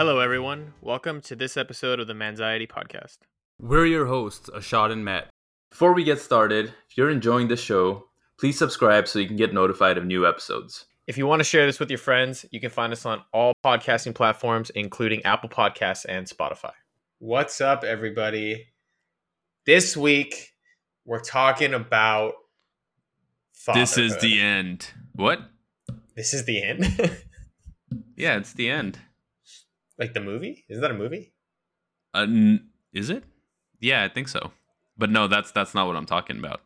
Hello, everyone. Welcome to this episode of the Manxiety Podcast. We're your hosts, Ashot and Matt. Before we get started, if you're enjoying the show, please subscribe so you can get notified of new episodes. If you want to share this with your friends, you can find us on all podcasting platforms, including Apple Podcasts and Spotify. What's up, everybody? This week, we're talking about. This is fatherhood. the end. What? This is the end. Yeah, it's the end. Like the movie? Isn't that a movie? Uh, n- is it? Yeah, I think so. But no, that's that's not what I'm talking about.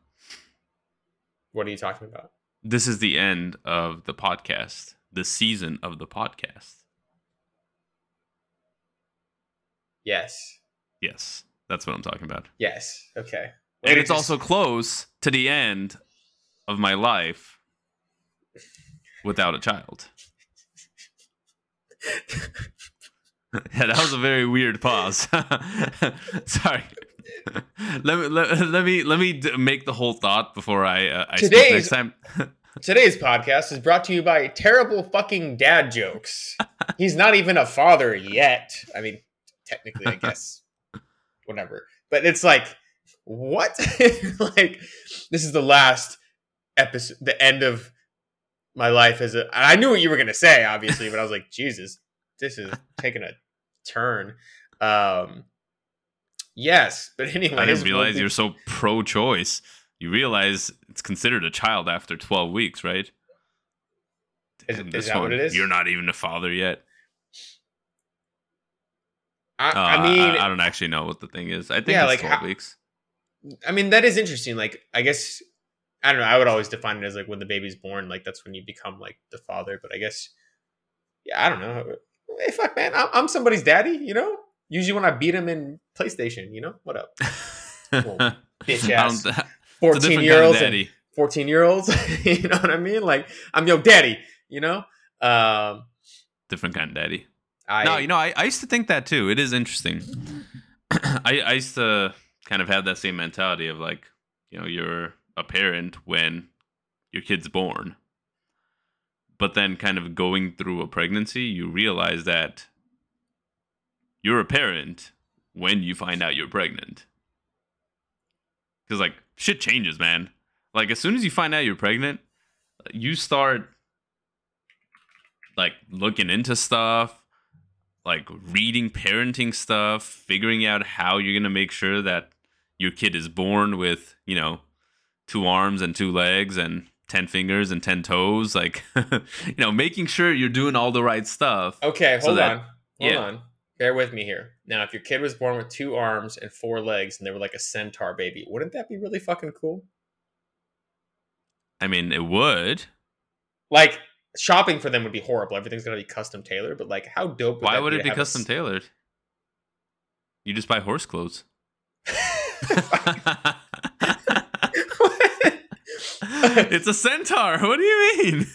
What are you talking about? This is the end of the podcast, the season of the podcast. Yes. Yes, that's what I'm talking about. Yes. Okay. And it's just- also close to the end of my life without a child. yeah, that was a very weird pause. Sorry. let me let, let me let me d- make the whole thought before I uh, I speak Today's- next time. Today's podcast is brought to you by terrible fucking dad jokes. He's not even a father yet. I mean, technically, I guess, whatever. But it's like, what? like, this is the last episode, the end of my life as a. I knew what you were gonna say, obviously, but I was like, Jesus, this is taking a turn. Um, yes, but anyway, I didn't realize you're so pro-choice. You realize it's considered a child after 12 weeks, right? Is- Damn, is this that what it is? You're not even a father yet. I, Uh, I mean, I, don't actually know what the thing is. I think Yeah, it's like, 12 how- weeks. I mean, that is interesting. Like, I guess I don't know. I would always define it as like when the baby's born, like that's when you become like the father. But I guess, yeah, I don't know. Hey, fuck, man, I'm, I'm somebody's daddy. You know, usually when I beat him in PlayStation, you know, what up, bitch ass. don't- it's a fourteen different year kind of olds fourteen year olds. you know what I mean? Like, I'm your daddy. You know, um, Different kind of daddy. I no, you know, I, I used to think that too. It is interesting. I, I used to kind of have that same mentality of like, you know, you're a parent when your kid's born. But then kind of going through a pregnancy, you realize that you're a parent when you find out you're pregnant. Because, like, shit changes, man. Like, as soon as you find out you're pregnant, you start, like, looking into stuff like reading parenting stuff, figuring out how you're gonna make sure that your kid is born with, you know, two arms and two legs and ten fingers and ten toes, like you know, making sure you're doing all the right stuff. Okay, So hold that- on. Hold yeah. on. Bear with me here. Now, if your kid was born with two arms and four legs and they were like a centaur baby, wouldn't that be really fucking cool? I mean, it would. Like, shopping for them would be horrible. Everything's gonna be custom tailored, but like, how dope would Why would be it be have a custom tailored? You just buy horse clothes. it's a centaur. What do you mean?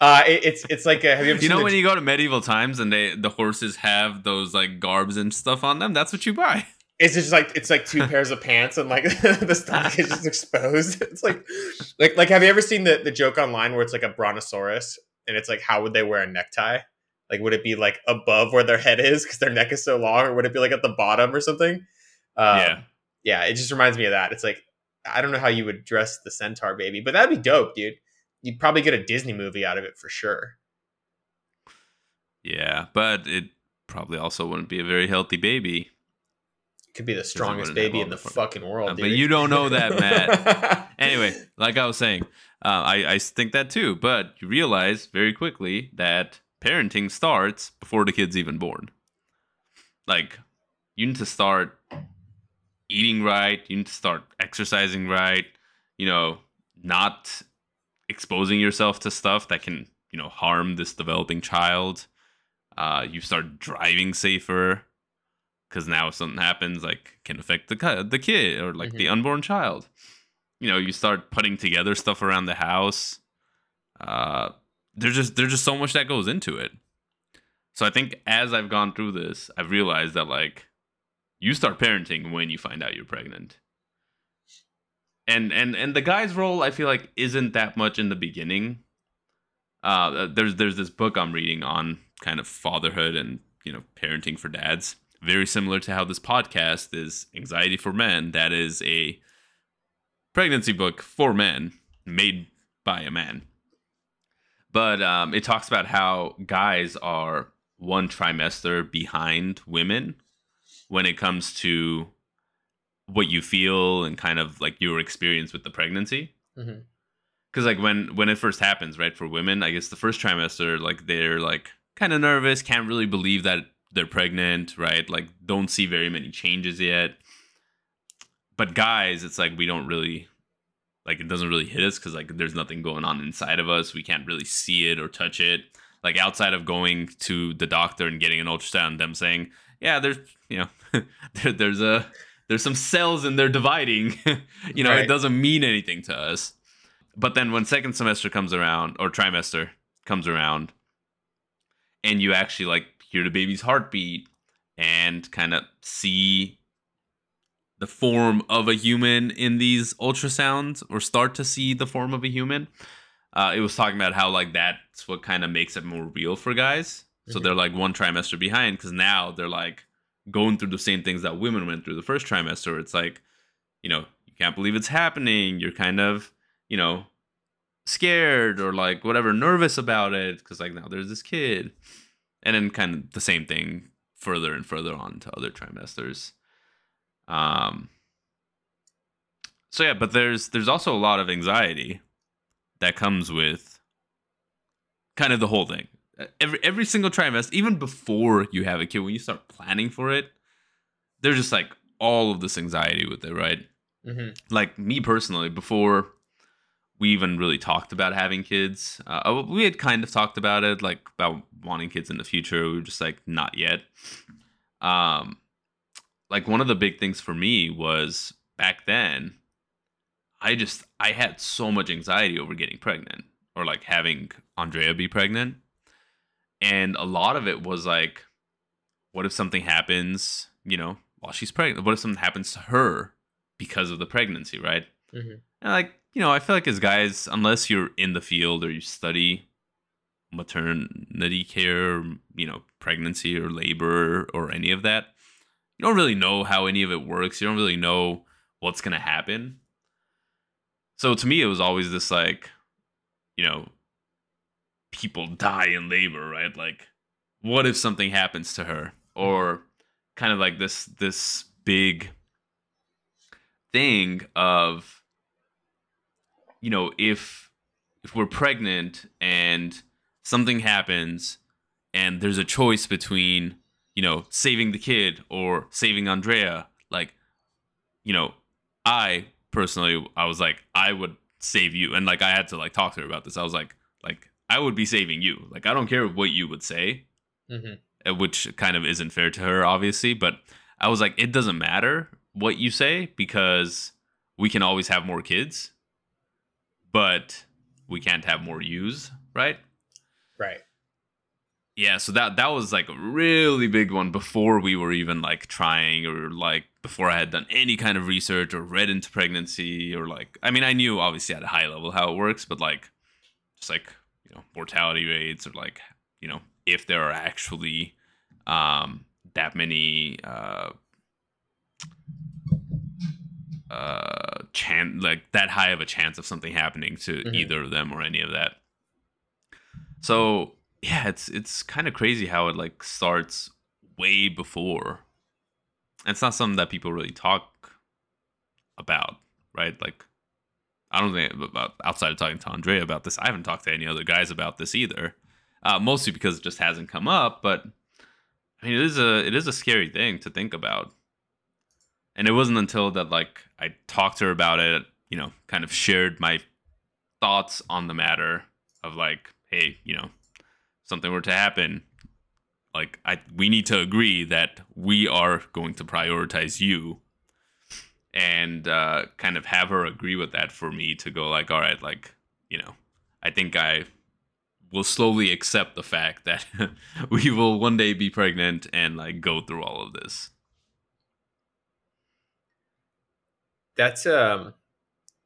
uh, it, it's it's like a, have you ever You know the- when you go to medieval times and they the horses have those like garbs and stuff on them? That's what you buy. It's just like it's like two pairs of pants and like the stomach is just exposed. It's like like like have you ever seen the the joke online where it's like a brontosaurus and it's like how would they wear a necktie? Like would it be like above where their head is because their neck is so long, or would it be like at the bottom or something? Um, yeah. yeah. It just reminds me of that. It's like I don't know how you would dress the centaur baby, but that'd be dope, dude. You'd probably get a Disney movie out of it for sure. Yeah, but it probably also wouldn't be a very healthy baby. It could be the strongest baby in the fucking world, Uh, dude. but you don't know that, Matt. Anyway, like I was saying, uh, I, I think that too, but you realize very quickly that parenting starts before the kid's even born. Like, you need to start eating right, you need to start exercising right, you know, not exposing yourself to stuff that can, you know, harm this developing child. Uh, you start driving safer because now if something happens, like can affect the the kid or like the unborn child. You know, you start putting together stuff around the house. Uh, there's just there's just so much that goes into it. So I think as I've gone through this, I've realized that like you start parenting when you find out you're pregnant. And and and the guy's role I feel like isn't that much in the beginning. Uh there's there's this book I'm reading on kind of fatherhood and you know, parenting for dads. Very similar to how this podcast is Anxiety for Men. That is a pregnancy book for men made by a man. But um, it talks about how guys are one trimester behind women when it comes to what you feel and kind of like your experience with the pregnancy. Mm-hmm. Because like when when it first happens, right, for women, I guess the first trimester, like they're like kind of nervous, can't really believe that they're pregnant, right? Like don't see very many changes yet. But guys, it's like we don't really like it doesn't really hit us because like there's nothing going on inside of us. We can't really see it or touch it. Like outside of going to the doctor and getting an ultrasound, them saying, "Yeah, there's you know, there, there's a there's some cells and they're dividing." you know, Right. it doesn't mean anything to us. But then when second semester comes around or trimester comes around, and you actually like hear the baby's heartbeat and kind of see the form of a human in these ultrasounds or start to see the form of a human uh, it was talking about how like that's what kind of makes it more real for guys so Mhm. they're like one trimester behind because now they're like going through the same things that women went through the first trimester. It's like you know you can't believe it's happening. You're kind of you know scared or like whatever nervous about it because like now there's this kid. And then kind of the same thing further and further on to other trimesters. Um so yeah but there's there's also a lot of anxiety that comes with kind of the whole thing every every single trimester even before you have a kid when you start planning for it there's just like all of this anxiety with it right? Mhm. like me personally before we even really talked about having kids uh, uh, we had kind of talked about it like about wanting kids in the future. We were just like not yet. Um like one of the big things for me was back then i just i had so much anxiety over getting pregnant or like having andrea be pregnant and a lot of it was like what if something happens you know while she's pregnant? What if something happens to her because of the pregnancy right? Mhm. and like you know i feel like as guys unless you're in the field or you study maternity care you know pregnancy or labor or any of that you don't really know how any of it works. You don't really know what's going to happen. So to me it was always this like you know people die in labor right? Like what if something happens to her? Or kind of like this this big thing of you know if if we're pregnant and something happens and there's a choice between you know saving the kid or saving andrea like you know i personally i was like i would save you. And like i had to like talk to her about this. I was like like i would be saving you like i don't care what you would say Mhm. uh, which kind of isn't fair to her, obviously. But I was like, it doesn't matter what you say because we can always have more kids, but we can't have more yous, right? Right. Yeah, so that that was like a really big one before we were even like trying or like before I had done any kind of research or read into pregnancy or like I mean I knew obviously at a high level how it works, but like just like you know mortality rates or like you know if there are actually um that many uh uh chan like that high of a chance of something happening to Mhm. either of them or any of that. So yeah it's it's kind of crazy how it like starts way before. It's not something that people really talk about right? Like i don't think outside of talking to andrea about this i haven't talked to any other guys about this either. Uh, mostly because it just hasn't come up but i mean it is a it is a scary thing to think about. And it wasn't until that like i talked to her about it you know kind of shared my thoughts on the matter of like hey you know something were to happen like i we need to agree that we are going to prioritize you and uh, kind of have her agree with that for me to go like all right like you know i think i will slowly accept the fact that we will one day be pregnant and like go through all of this That's um,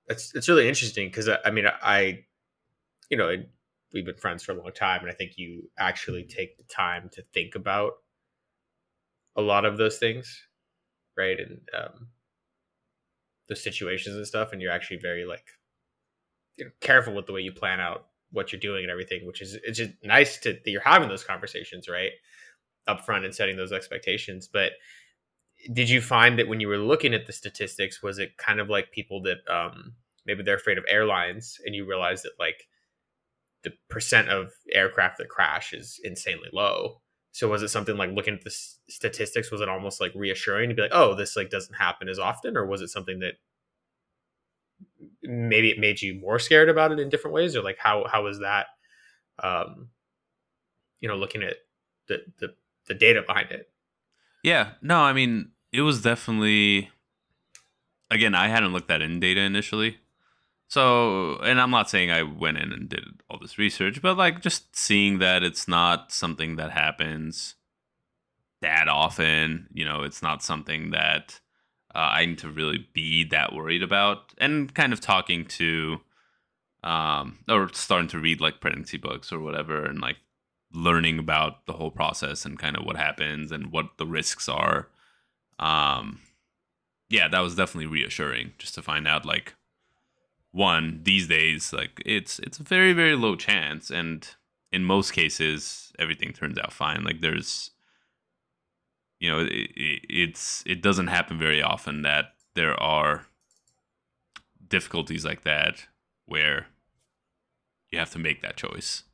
that's it's really interesting because I, I mean I, you know, we've been friends for a long time, and I think you actually take the time to think about a lot of those things, right? And um, the situations and stuff, and you're actually very like you know, careful with the way you plan out what you're doing and everything, which is it's just nice to that you're having those conversations, right? Up front and setting those expectations. But did you find that when you were looking at the statistics, was it kind of like people that um, maybe they're afraid of airlines and you realize that like the percent of aircraft that crash is insanely low? So was it something like looking at the statistics? Was it almost like reassuring to be like, oh, this like doesn't happen as often, or was it something that maybe it made you more scared about it in different ways, or like how how was that? Um, you know, looking at the the the data behind it. Yeah, no, I mean, it was definitely. Again, I hadn't looked that in data initially, so, and I'm not saying I went in and did all this research, but like just seeing that it's not something that happens that often, you know, it's not something that uh, I need to really be that worried about, and kind of talking to, um, or starting to read like pregnancy books or whatever, and like learning about the whole process and kind of what happens and what the risks are. Um, yeah, that was definitely reassuring just to find out like one these days like it's it's a very very low chance and in most cases everything turns out fine like there's you know it, it's it doesn't happen very often that there are difficulties like that where you have to make that choice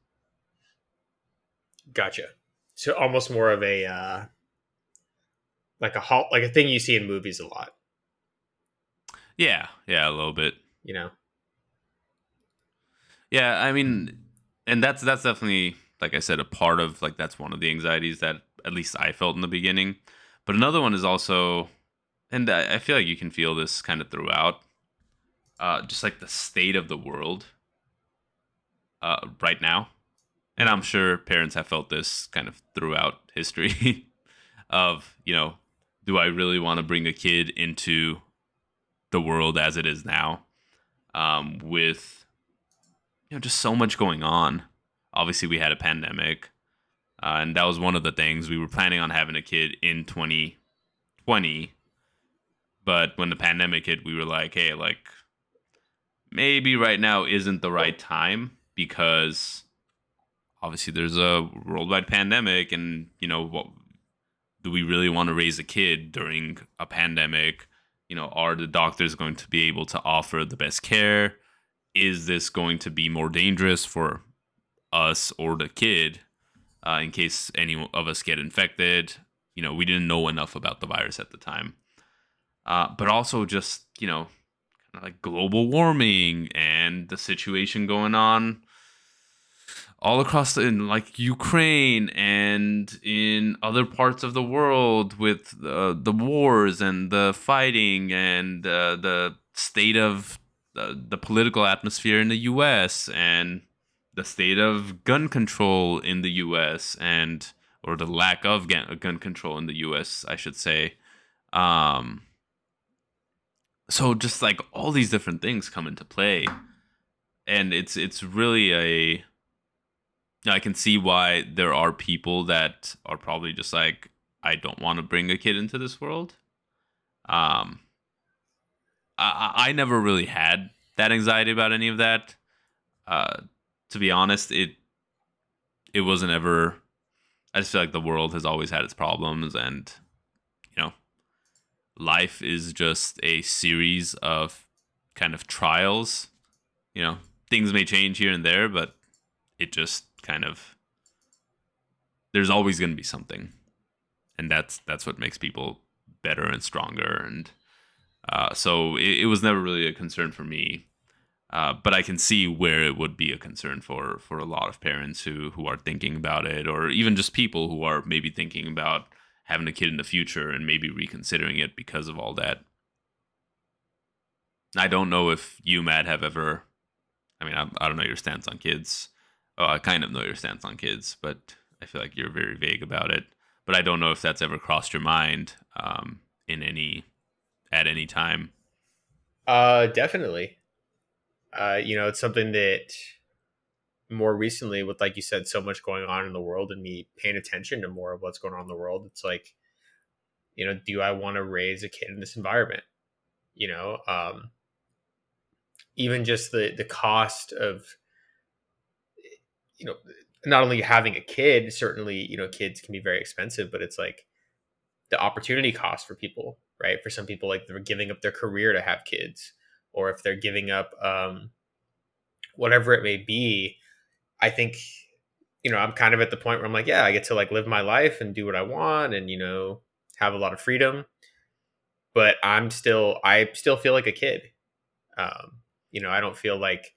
Gotcha. So almost more of a uh, like a halt, like a thing you see in movies a lot. Yeah, yeah, a little bit. You know. Yeah, I mean, and that's that's definitely like I said a part of like that's one of the anxieties that at least I felt in the beginning. But another one is also, and I, I feel like you can feel this kind of throughout, uh, just like the state of the world uh, right now and I'm sure parents have felt this kind of throughout history of, you know, do I really want to bring a kid into the world as it is now um, with, you know, just so much going on. Obviously, we had a pandemic, uh, and that was one of the things we were planning on having a kid in 2020. But when the pandemic hit, we were like, hey, like, maybe right now isn't the right time because obviously there's a worldwide pandemic and you know what do we really want to raise a kid during a pandemic you know are the doctors going to be able to offer the best care is this going to be more dangerous for us or the kid uh, in case any of us get infected? You know we didn't know enough about the virus at the time. Uh, but also just you know like global warming and the situation going on all across the, in like Ukraine and in other parts of the world with uh, the wars and the fighting and uh, the state of uh, the political atmosphere in the U.S. and the state of gun control in the U.S. and or the lack of gun control in the U.S. I should say. Um, so just like all these different things come into play, and it's it's really a I can see why there are people that are probably just like, I don't want to bring a kid into this world. Um, I, I never really had that anxiety about any of that. Uh, to be honest, it it wasn't ever. I just feel like the world has always had its problems, and you know, life is just a series of kind of trials. You know, things may change here and there, but it just kind of there's always going to be something and that's that's what makes people better and stronger and uh, so it, it, was never really a concern for me. Uh, but I can see where it would be a concern for for a lot of parents who who are thinking about it or even just people who are maybe thinking about having a kid in the future and maybe reconsidering it because of all that. I don't know if you Matt have ever I mean I, I don't know your stance on kids. Oh, I kind of know your stance on kids, but I feel like you're very vague about it. But I don't know if that's ever crossed your mind um, in any at any time. Uh, definitely. Uh, you know, it's something that more recently, with like you said, so much going on in the world, and me paying attention to more of what's going on in the world. It's like you know, do I want to raise a kid in this environment? You know, um, even just the the cost of you know not only having a kid certainly you know kids can be very expensive but it's like the opportunity cost for people right? For some people like they're giving up their career to have kids or if they're giving up um, whatever it may be i think you know i'm kind of at the point where i'm like yeah i get to like live my life and do what i want and you know have a lot of freedom. But i'm still i still feel like a kid. Um, you know i don't feel like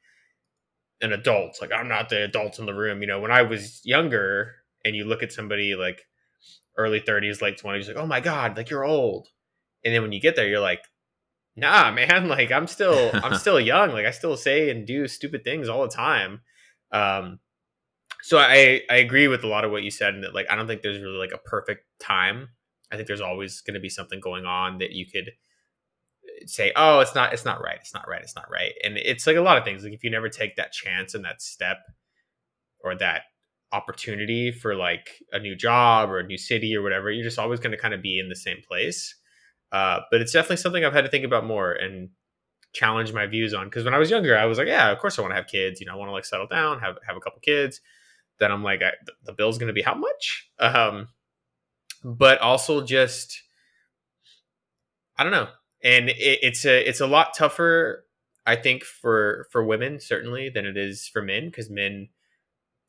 an adult like i'm not the adult in the room. You know when i was younger and you look at somebody like early 30s late 20s like oh my god like you're old and then when you get there you're like nah man like i'm still i'm still young like i still say and do stupid things all the time um so i i agree with a lot of what you said and that like i don't think there's really like a perfect time i think there's always going to be something going on that you could say, "Oh, it's not, it's not right, it's not right, it's not right," and it's like a lot of things. Like if you never take that chance and that step or that opportunity for like a new job or a new city or whatever, you're just always going to kind of be in the same place. Uh, but it's definitely something I've had to think about more and challenge my views on. Because when I was younger, I was like, "Yeah, of course I want to have kids. You know, I want to like settle down, have have a couple kids." Then I'm like, I, "The bill's going to be how much?" Um, but also just I don't know and it, it's a it's a lot tougher i think for for women certainly than it is for men because men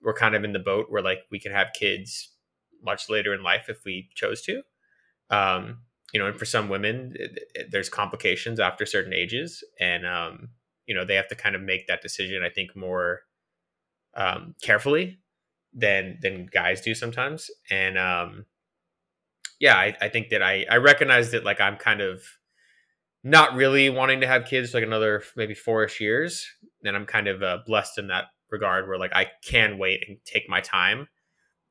we're kind of in the boat where like we can have kids much later in life if we chose to um you know and for some women it, it, there's complications after certain ages and um you know they have to kind of make that decision i think more um carefully than than guys do sometimes and um yeah i, I think that i i recognize that like i'm kind of not really wanting to have kids like another maybe fourish years. And I'm kind of uh, blessed in that regard where like I can wait and take my time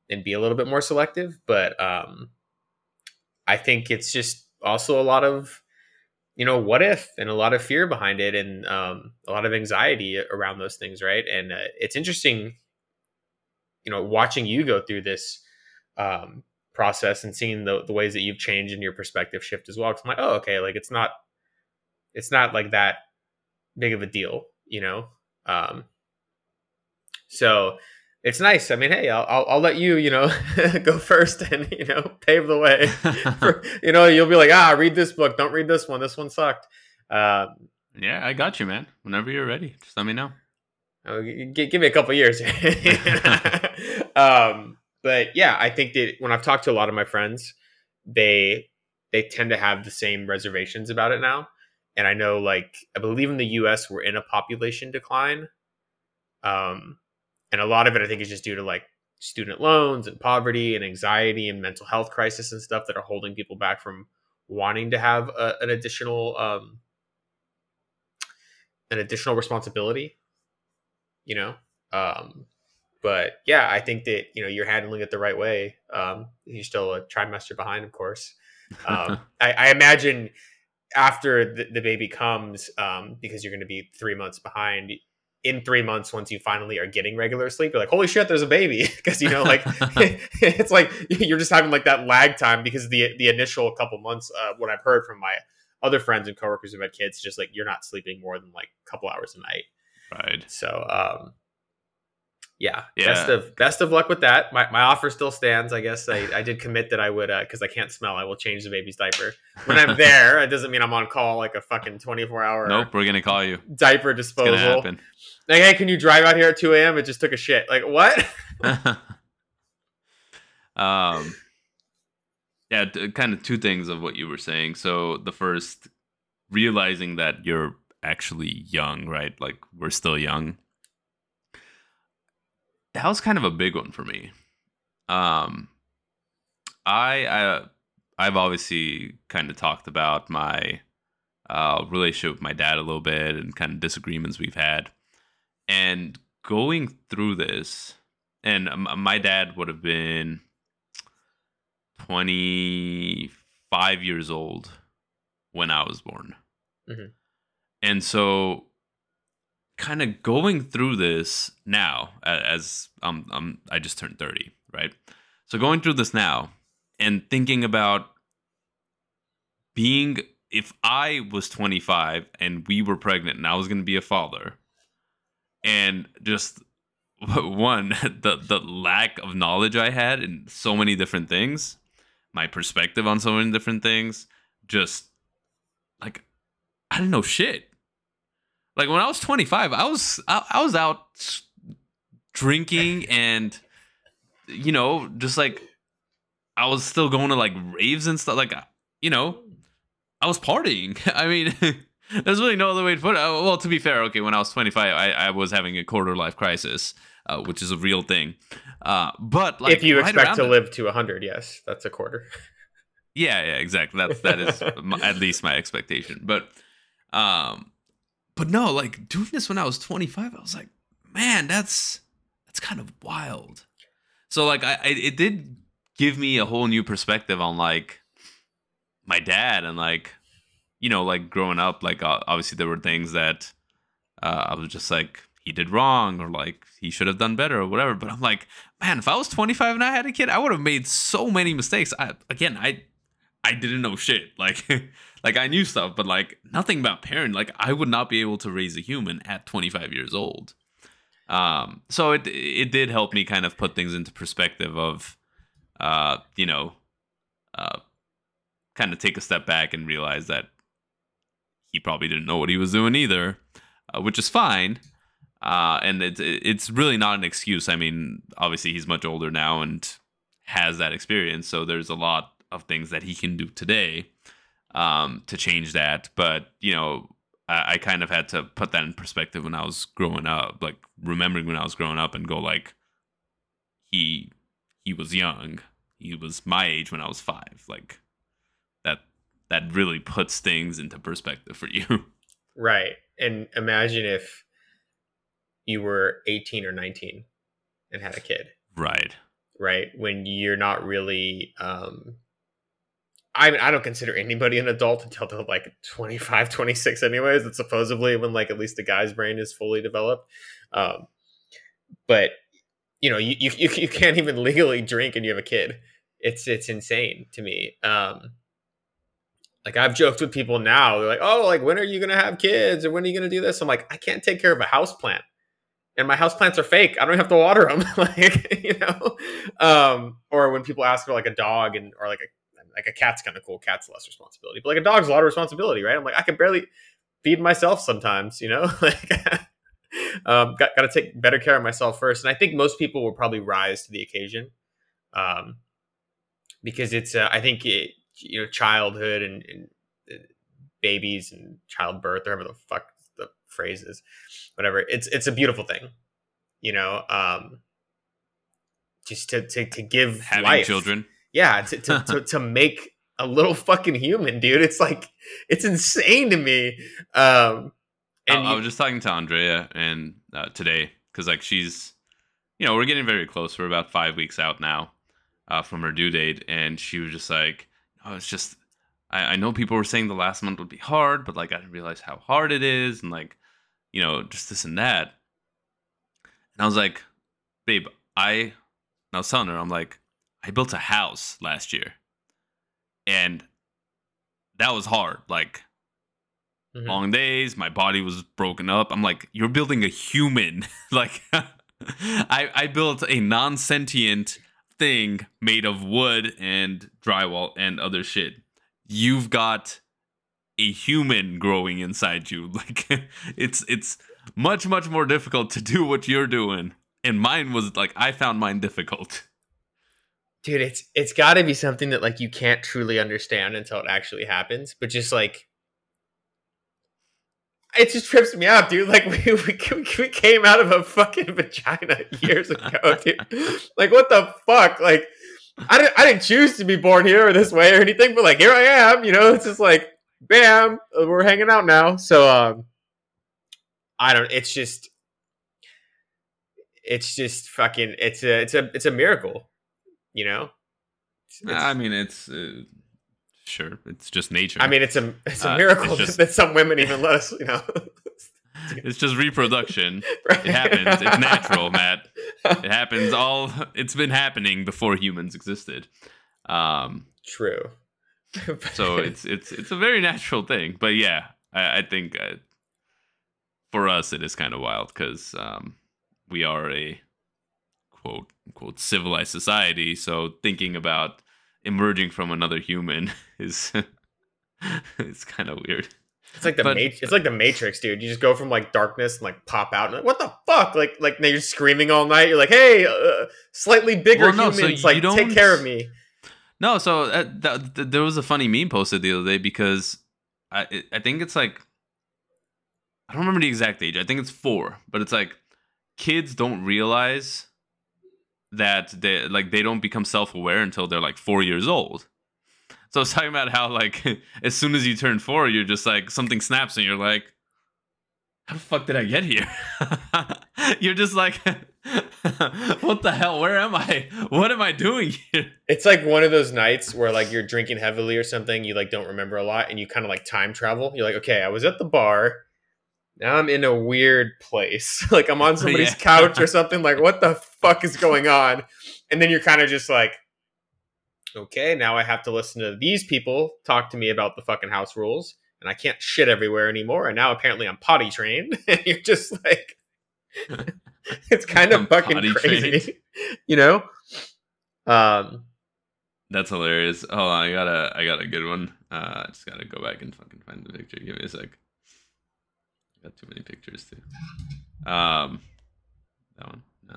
and be a little bit more selective. But um, I think it's just also a lot of you know what if and a lot of fear behind it and um, a lot of anxiety around those things right and uh, it's interesting you know watching you go through this um, process and seeing the, the ways that you've changed and your perspective shift as well because i'm like oh okay like it's not it's not like that big of a deal, you know. Um, so it's nice. I mean, hey, I'll, I'll, I'll let you, you know, go first and you know pave the way. For, you know, you'll be like, ah, read this book. Don't read this one. This one sucked. Um, yeah, I got you, man. Whenever you're ready, just let me know. Oh, give, give me a couple years. um, but yeah, I think that when I've talked to a lot of my friends, they they tend to have the same reservations about it now and I know like I believe in the U.S. we're in a population decline, um, and a lot of it I think is just due to like student loans and poverty and anxiety and mental health crisis and stuff that are holding people back from wanting to have a, an additional um, an additional responsibility, you know. Um, but yeah, I think that you know you're handling it the right way. Um, you're still a trimester behind, of course. Um, I, I imagine after the, the baby comes, um, because you're going to be three months behind, in three months, once you finally are getting regular sleep, you're like, holy shit, there's a baby. Because, you know, like, it's like you're just having like that lag time because the the initial couple months, uh, what I've heard from my other friends and coworkers who've had kids, just like you're not sleeping more than like a couple hours a night. Right. So, um, yeah, yeah, best of best of luck with that. My, my offer still stands. I guess I, I did commit that I would because uh, I can't smell. I will change the baby's diaper when I'm there. it doesn't mean I'm on call like a fucking 24 hour. Nope, we're gonna call you. Diaper disposal. Like, hey, can you drive out here at 2 a.m.? It just took a shit. Like what? um, yeah, t- kind of two things of what you were saying. So the first, realizing that you're actually young, right? Like we're still young that was kind of a big one for me. Um, I, I I've obviously kind of talked about my uh, relationship with my dad a little bit and kind of disagreements we've had, and going through this, and my dad would have been twenty five years old when I was born, mm-hmm. and so kind of going through this now as um, um I just turned 30, right? So going through this now and thinking about being if I was 25 and we were pregnant and I was going to be a father, and just one the the lack of knowledge I had in so many different things, my perspective on so many different things, just like I didn't know shit. Like when I was 25, I was I, I was out drinking and you know just like I was still going to like raves and stuff. Like you know, I was partying. I mean. There's really no other way to put it. Uh, well, to be fair, okay, when I was 25, I, I was having a quarter life crisis, uh, which is a real thing. Uh, but like, if you right expect to it- live to 100, yes, that's a quarter. Yeah, yeah, exactly. That's that is my, at least my expectation. But um but no, like doing this when I was 25, I was like, man, that's that's kind of wild. So like I, I it did give me a whole new perspective on like my dad and like you know like growing up like obviously there were things that uh, I was just like he did wrong or like he should have done better or whatever but I'm like man if I was 25 and I had a kid I would have made so many mistakes I again I I didn't know shit. Like like I knew stuff, but like nothing about parent. Like I would not be able to raise a human at 25 years old. Um so it it did help me kind of put things into perspective of uh you know uh kind of take a step back and realize that he probably didn't know what he was doing either, uh, which is fine. Uh and it's it's really not an excuse. I mean, obviously he's much older now and has that experience, so there's a lot of things that he can do today um, to change that. But you know, I, I kind of had to put that in perspective when I was growing up, like remembering when I was growing up, and go like, he he was young. He was my age when I was five. Like that that really puts things into perspective for you. Right. And imagine if you were 18 or 19 and had a kid, right. right? When you're not really um I mean, I don't consider anybody an adult until they're like 25, 26 anyways. It's supposedly when like at least the guy's brain is fully developed. Um but you know, you, you you can't even legally drink and you have a kid. It's it's insane to me. Um like I've joked with people now. They're like, "Oh, like when are you gonna have kids, or when are you gonna do this?" I'm like, I can't take care of a house plant, and my house plants are fake. I don't have to water them, like you know. Um, or when people ask for like a dog and or like a like a cat's kind of cool. Cat's less responsibility, but like a dog's a lot of responsibility, right? I'm like, I can barely feed myself sometimes, you know. like, um, got got to take better care of myself first, and I think most people will probably rise to the occasion, um, because it's uh, I think it, you know childhood and, and uh, babies and childbirth or whatever the fuck the phrase is whatever it's it's a beautiful thing you know um just to to, to give Having life. children. Yeah to, to, to, to make a little fucking human dude it's like it's insane to me um and I, I was just talking to Andrea and uh, today because like she's, you know, we're getting very close. We're about five weeks out now uh, from her due date, and she was just like, "Oh, it's just." I, I know people were saying the last month would be hard, but like I didn't realize how hard it is, and like, you know, just this and that. And I was like, "Babe, I," and I was telling her, I'm like, "I built a house last year, and that was hard. Like, Mhm. long days my body was broken up. I'm like you're building a human. Like i i built a non-sentient thing made of wood and drywall and other shit. You've got a human growing inside you. Like it's it's much much more difficult to do what you're doing. And mine was like i found mine difficult dude it's it's got to be something that like you can't truly understand until it actually happens but just like it just trips me out dude. Like we, we, we came out of a fucking vagina years ago dude. Like what the fuck? Like I didn't, I didn't choose to be born here or this way or anything but like here i am you know? It's just like bam we're hanging out now. So um i don't it's just it's just fucking it's a it's a it's a miracle you know It's- i mean it's uh, sure it's just nature I mean, it's a it's a Uh, miracle it's just- that some women even let us, you know. it's just reproduction right? It happens. It's natural, Matt. It happens all it's been happening before humans existed. Um True. so it's it's it's a very natural thing. But yeah, I, I think uh, for us it is kind of wild because um, we are a unquote civilized society. So thinking about emerging from another human is it's kind of weird. It's like the But- Mat- it's like the Matrix, dude. You just go from like darkness and like pop out and like, what the fuck? Like like now you're screaming all night. You're like, hey, uh, slightly bigger Well, no, humans, you like don't- take care of me. No, so uh, th- th- there was a funny meme posted the other day because I it- I think it's like I don't remember the exact age. I think it's four, but it's like kids don't realize that they like they don't become self aware until they're like four years old. So it's talking about how like as soon as you turn four, you're just like something snaps and you're like, how the fuck did I get here? you're just like, what the hell? Where am I? What am I doing here? It's like one of those nights where like you're drinking heavily or something, you like don't remember a lot, and you kind of like time travel. You're like, okay, I was at the bar. Now I'm in a weird place. like I'm on somebody's Yeah. couch or something. Like, what the fuck is going on? And then you're kind of just like, okay, now I have to listen to these people talk to me about the fucking house rules, and I can't shit everywhere anymore. And now apparently I'm potty trained, and you're just like, it's kind of I'm fucking crazy, trained. you know. Um, That's hilarious. Hold on, I got a I got a good one. Uh, I just gotta go back and fucking find the picture. Give me a sec. Got too many pictures too. Um, that one. No.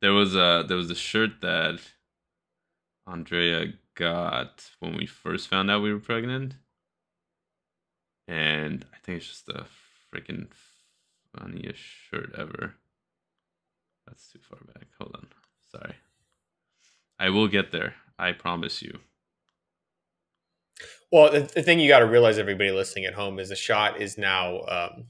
There was a there was a shirt that Andrea got when we first found out we were pregnant, and I think it's just the freaking funniest shirt ever. That's too far back. Hold on. Sorry. I will get there. I promise you. Well, the, the thing you got to realize, everybody listening at home, is Ashot is now um,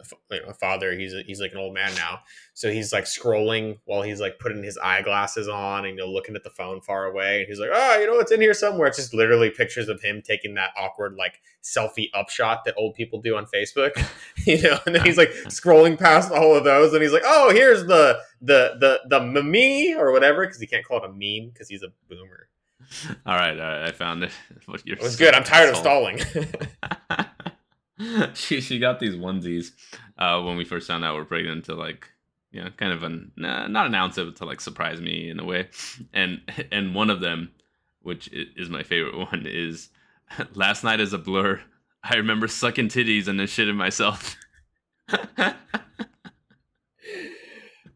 a, you know, a father. He's a, he's like an old man now, so he's like scrolling while he's like putting his eyeglasses on and you know looking at the phone far away. And he's like, "Oh, you know, it's in here somewhere." It's just literally pictures of him taking that awkward like selfie upshot that old people do on Facebook, you know. And then he's like scrolling past all of those, and he's like, "Oh, here's the the the the meme or whatever," because he can't call it a meme because he's a boomer. All right, all right. I found it. What you're It was good. I'm tired of stalling. she she got these onesies uh, when we first found out we're pregnant to like you know kind of an nah, not announce it but to like surprise me in a way and and one of them which is my favorite one is last night is a blur i remember sucking titties and then shitting myself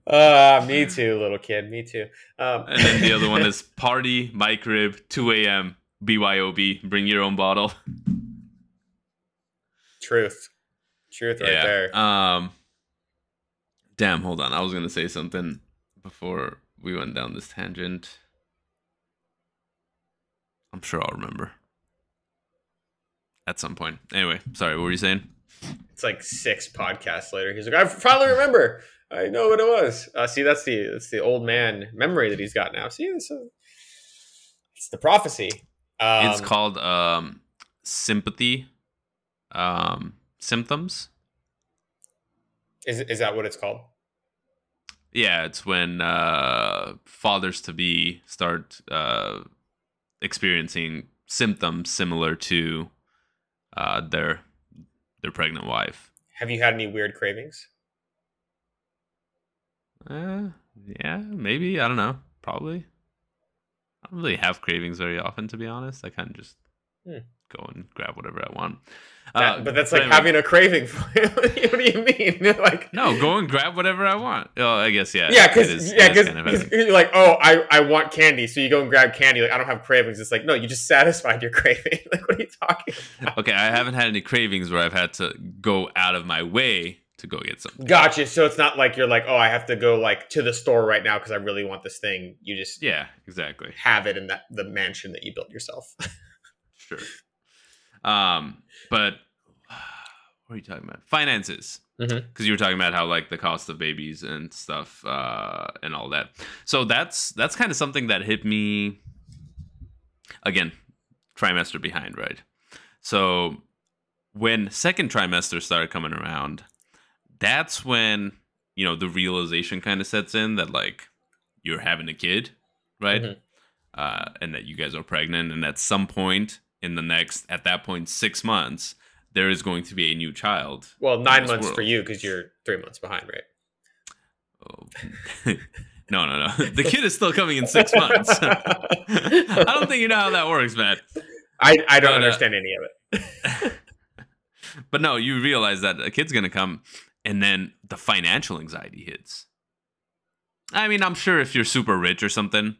Uh, me too, little kid. Me too. Um, and then the other one is party my crib 2 a.m byob bring your own bottle truth, truth, right there. Um. Damn. Hold on. I was gonna say something before we went down this tangent. I'm sure I'll remember at some point. Anyway, sorry. What were you saying? It's like six podcasts later. He's like, I probably remember. I know what it was. Uh, see, that's the that's the old man memory that he's got now. See, this is, it's the prophecy. Um, it's called um sympathy um symptoms. Is is that what it's called? Yeah, it's when uh fathers to be start uh experiencing symptoms similar to uh their their pregnant wife. Have you had any weird cravings? Uh, yeah, maybe. I don't know. Probably. I don't really have cravings very often, to be honest. I kind of just Hmm. go and grab whatever I want. That- Uh, but that's like anyway. having a craving for it. what do you mean? like, no, go and grab whatever I want. Oh, I guess yeah. yeah, because yeah, because kind of you're like, oh, I, I want candy, so you go and grab candy. Like, I don't have cravings. It's like, no, you just satisfied your craving. like, what are you talking? about? okay, I haven't had any cravings where I've had to go out of my way to go get something. Gotcha. So it's not like you're like, oh, I have to go like to the store right now because I really want this thing. You just Yeah, exactly. have it in that the mansion that you built yourself. Sure. Um, but what are you talking about? Finances. Because you were talking about how like the cost of babies and stuff uh, and all that. So that's that's kind of something that hit me again, trimester behind, right? So when second trimester started coming around, that's when you know the realization kind of sets in that like you're having a kid, right? Mhm. uh, and that you guys are pregnant, and at some point in the next, at that point, six months, there is going to be a new child. Well, nine months world. for you because you're three months behind, right? Oh. no, no, no. The kid is still coming in six months. I don't think you know how that works, Matt. I, I don't But, uh, understand any of it. But no, you realize that a kid's gonna come, and then the financial anxiety hits. I mean, I'm sure if you're super rich or something,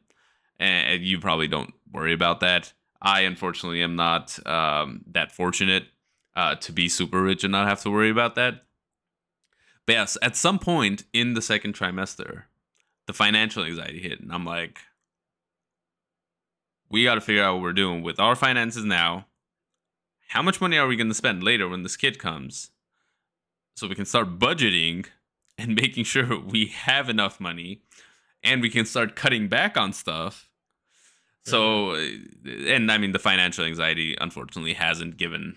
and you probably don't worry about that. I unfortunately am not um, that fortunate uh, to be super rich and not have to worry about that. But yes, at some point in the second trimester, the financial anxiety hit, and I'm like, we got to figure out what we're doing with our finances now. How much money are we going to spend later when this kid comes? So we can start budgeting and making sure we have enough money and we can start cutting back on stuff. So, uh, and I mean, the financial anxiety unfortunately hasn't given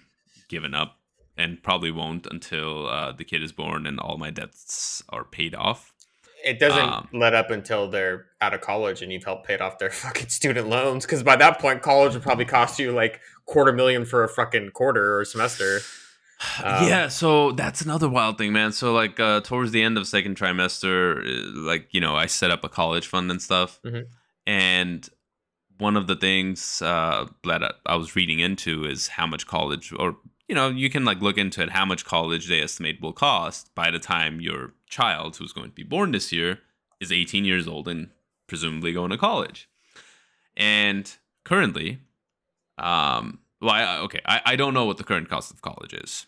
given up, and probably won't until uh, the kid is born and all my debts are paid off. It doesn't um, let up until they're out of college and you've helped pay off their fucking student loans. Because by that point, college would probably cost you like quarter million for a fucking quarter or semester. Um, yeah, so that's another wild thing, man. So like uh, towards the end of second trimester, uh, like you know, I set up a college fund and stuff, Mhm. and one of the things uh, that I- I was reading into is how much college, or you know, you can like look into it, how much college they estimate will cost by the time your child, who's going to be born this year, is 18 years old and presumably going to college. And currently, um, well, I, okay, I, I don't know what the current cost of college is.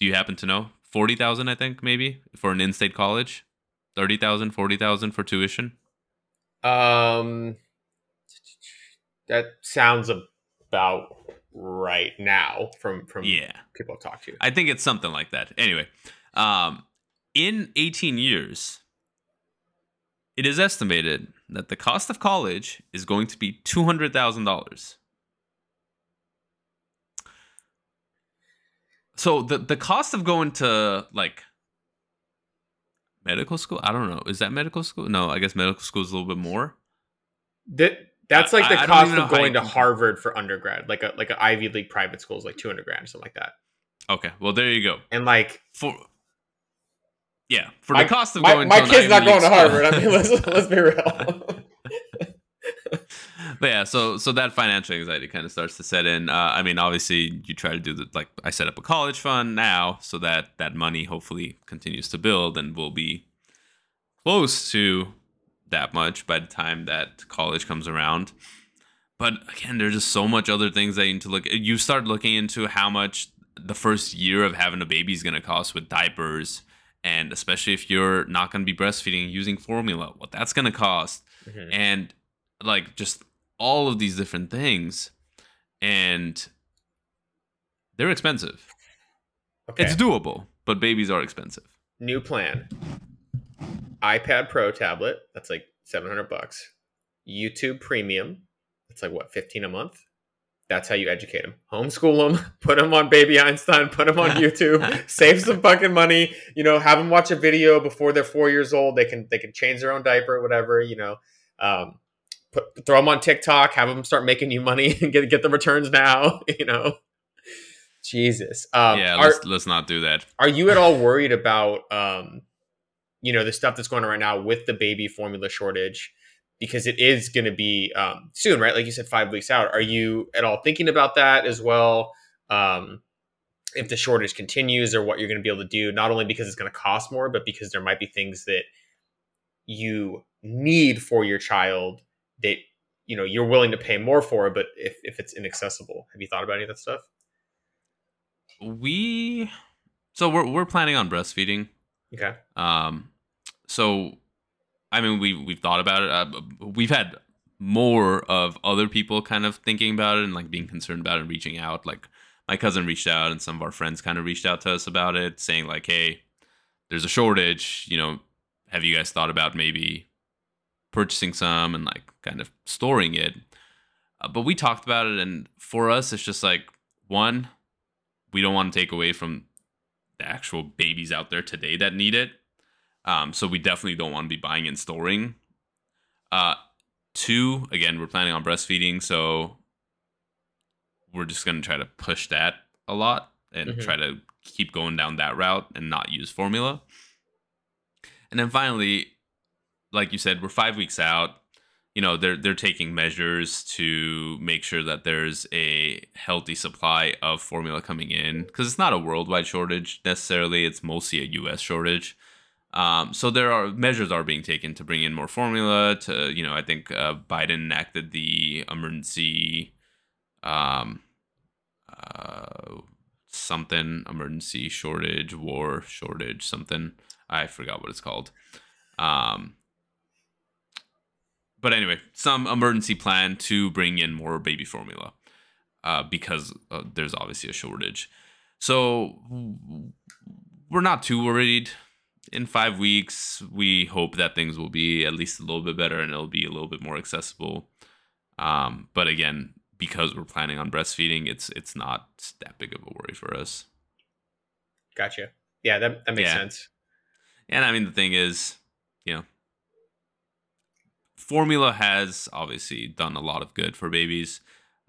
Do you happen to know? 40,000, I think, maybe, for an in state college? 30,000, 40,000 for tuition? Um, that sounds about right now from from Yeah. people I've talked to. I think it's something like that. Anyway, um, in 18 years, it is estimated that the cost of college is going to be $200,000. So the the cost of going to like medical school, I don't know. Is that medical school? No, I guess medical school is a little bit more. That that's like the I- I cost know of going to Harvard for undergrad, like a like an Ivy League private school is like two hundred grand or something like that. Okay, well there you go. And like For yeah, for My- the cost of my, going my kid's not going to Harvard. I mean, let's let's be real. but yeah, so so that financial anxiety kind of starts to set in. Uh, I mean, obviously, you try to do the like I set up a college fund now, so that that money hopefully continues to build and will be close to that much by the time that college comes around. But again, there's just so much other things that you need to look. You start looking into how much the first year of having a baby is going to cost with diapers, and especially if you're not going to be breastfeeding using formula, what that's going to cost Mhm. and like just all of these different things and they're expensive Okay. it's doable but babies are expensive New plan. iPad Pro tablet. That's like seven hundred bucks. YouTube Premium. That's like what fifteen a month. That's how you educate them. Homeschool them. Put them on Baby Einstein. Put them on YouTube. save some fucking money. You know, have them watch a video before they're four years old. They can they can change their own diaper, or whatever. You know, um, put throw them on TikTok. Have them start making you money and get get the returns now. You know, Jesus. Um, yeah let's, let's not do that are you at all worried about um you know the stuff that's going on right now with the baby formula shortage because it is going to be um, soon right like you said five weeks out are you at all thinking about that as well um if the shortage continues or what you're going to be able to do not only because it's going to cost more but because there might be things that you need for your child that you know you're willing to pay more for it but if, if it's inaccessible have you thought about any of that stuff? We so we're, we're planning on breastfeeding. Okay. Um so i mean we we've thought about it. Uh, we've had more of other people kind of thinking about it and like being concerned about it and reaching out. Like my cousin reached out and some of our friends kind of reached out to us about it saying like hey there's a shortage. You know have you guys thought about maybe purchasing some and like kind of storing it uh, but we talked about it and for us it's just like one we don't want to take away from the actual babies out there today that need it um, so we definitely don't want to be buying and storing uh, two, again, we're planning on breastfeeding, so we're just gonna try to push that a lot and Mhm. try to keep going down that route and not use formula. And then finally, like you said, we're five weeks out. You know, they're they're taking measures to make sure that there's a healthy supply of formula coming in because it's not a worldwide shortage necessarily. It's mostly a U.S. shortage. Um, so there are measures are being taken to bring in more formula. To you know, I think uh, Biden enacted the emergency, um, uh, something emergency shortage, war shortage, something. I forgot what it's called. Um, but anyway, some emergency plan to bring in more baby formula uh, because uh, there's obviously a shortage. So we're not too worried. In five weeks, we hope that things will be at least a little bit better and it'll be a little bit more accessible. Um, but again, because we're planning on breastfeeding, it's it's not that big of a worry for us. Gotcha. Yeah, that that makes Yeah. sense. And I mean, the thing is, you know, formula has obviously done a lot of good for babies.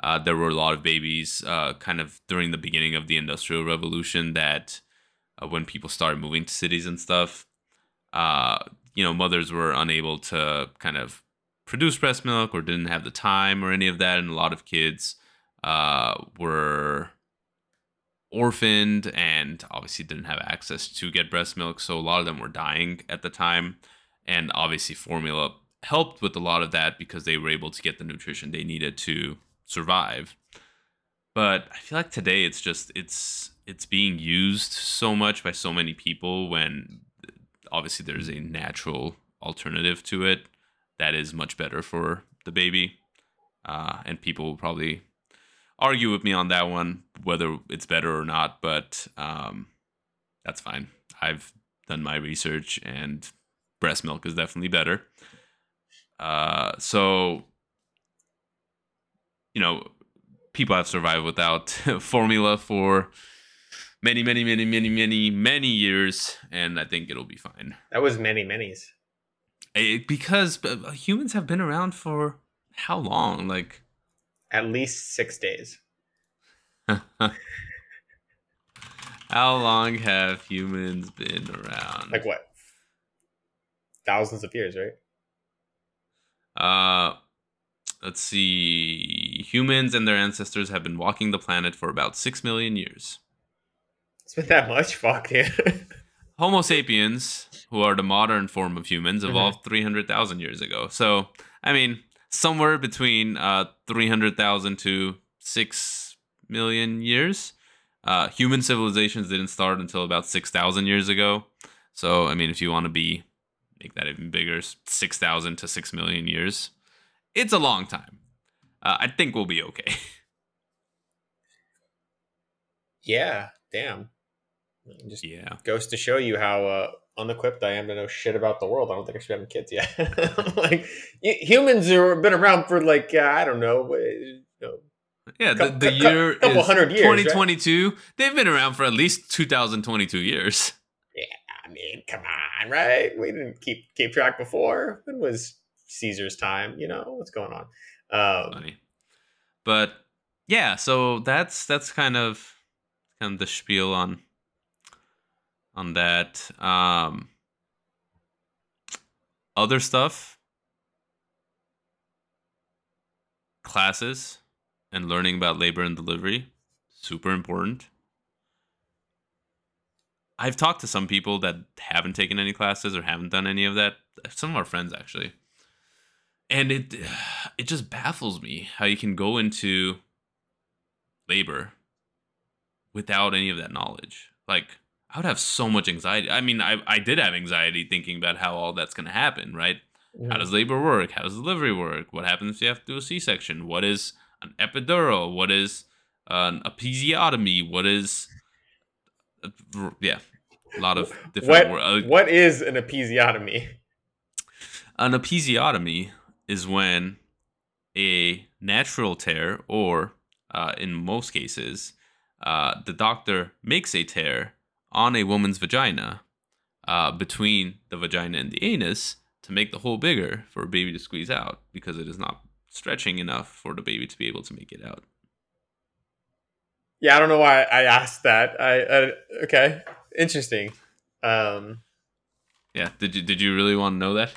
Uh, there were a lot of babies uh, kind of during the beginning of the Industrial Revolution that uh, when people started moving to cities and stuff, uh, you know, mothers were unable to kind of produce breast milk or didn't have the time or any of that. And a lot of kids uh, were orphaned and obviously didn't have access to get breast milk. So a lot of them were dying at the time. And obviously, formula helped with a lot of that because they were able to get the nutrition they needed to survive. But I feel like today it's just it's it's being used so much by so many people when obviously there's a natural alternative to it that is much better for the baby. Uh, and people will probably argue with me on that one, whether it's better or not, but um, that's fine. I've done my research and breast milk is definitely better. Uh, so, you know, people have survived without formula for many, many, many, many, many, many years, and I think it'll be fine. That was many many's. It, because uh, humans have been around for how long? Like, At least six days. how long have humans been around? Like what? Thousands of years, right? Uh, let's see. Humans and their ancestors have been walking the planet for about six million years. It's been that much. Fuck, dude. Homo sapiens, who are the modern form of humans, Mhm. evolved 300,000 years ago. So, I mean, somewhere between uh, 300,000 to 6 million years. Uh, human civilizations didn't start until about 6,000 years ago. So, I mean, if you want to be, make that even bigger, 6,000 to 6 million years, it's a long time. Uh, I think we'll be okay. yeah. Damn. It Just yeah. goes to show you how uh, unequipped I am to know shit about the world. I don't think I should have kids yet. like humans have been around for like uh, I don't know, you know, Yeah, the, the year couple is hundred years, right? 2022. They've been around for at least 2022 years. I mean, come on, right? We didn't keep keep track before. When was Caesar's time? You know what's going on? Um, funny. But yeah, so that's that's kind of kind of the spiel on on that. Um other stuff classes and learning about labor and delivery super important. I've talked to some people that haven't taken any classes or haven't done any of that. Some of our friends actually. And it it just baffles me how you can go into labor without any of that knowledge. Like i would have so much anxiety. I mean i, I did have anxiety thinking about how all that's going to happen right? How does labor work? How does delivery work? What happens if you have to do a c-section? What is an epidural? What is an episiotomy? What is yeah a lot of different what uh, what is an episiotomy? An episiotomy is when a natural tear, or uh, in most cases, uh, the doctor makes a tear on a woman's vagina uh, between the vagina and the anus to make the hole bigger for a baby to squeeze out because it is not stretching enough for the baby to be able to make it out. Yeah, I don't know why I asked that. I, I okay, interesting. Um, yeah, did you did you really want to know that?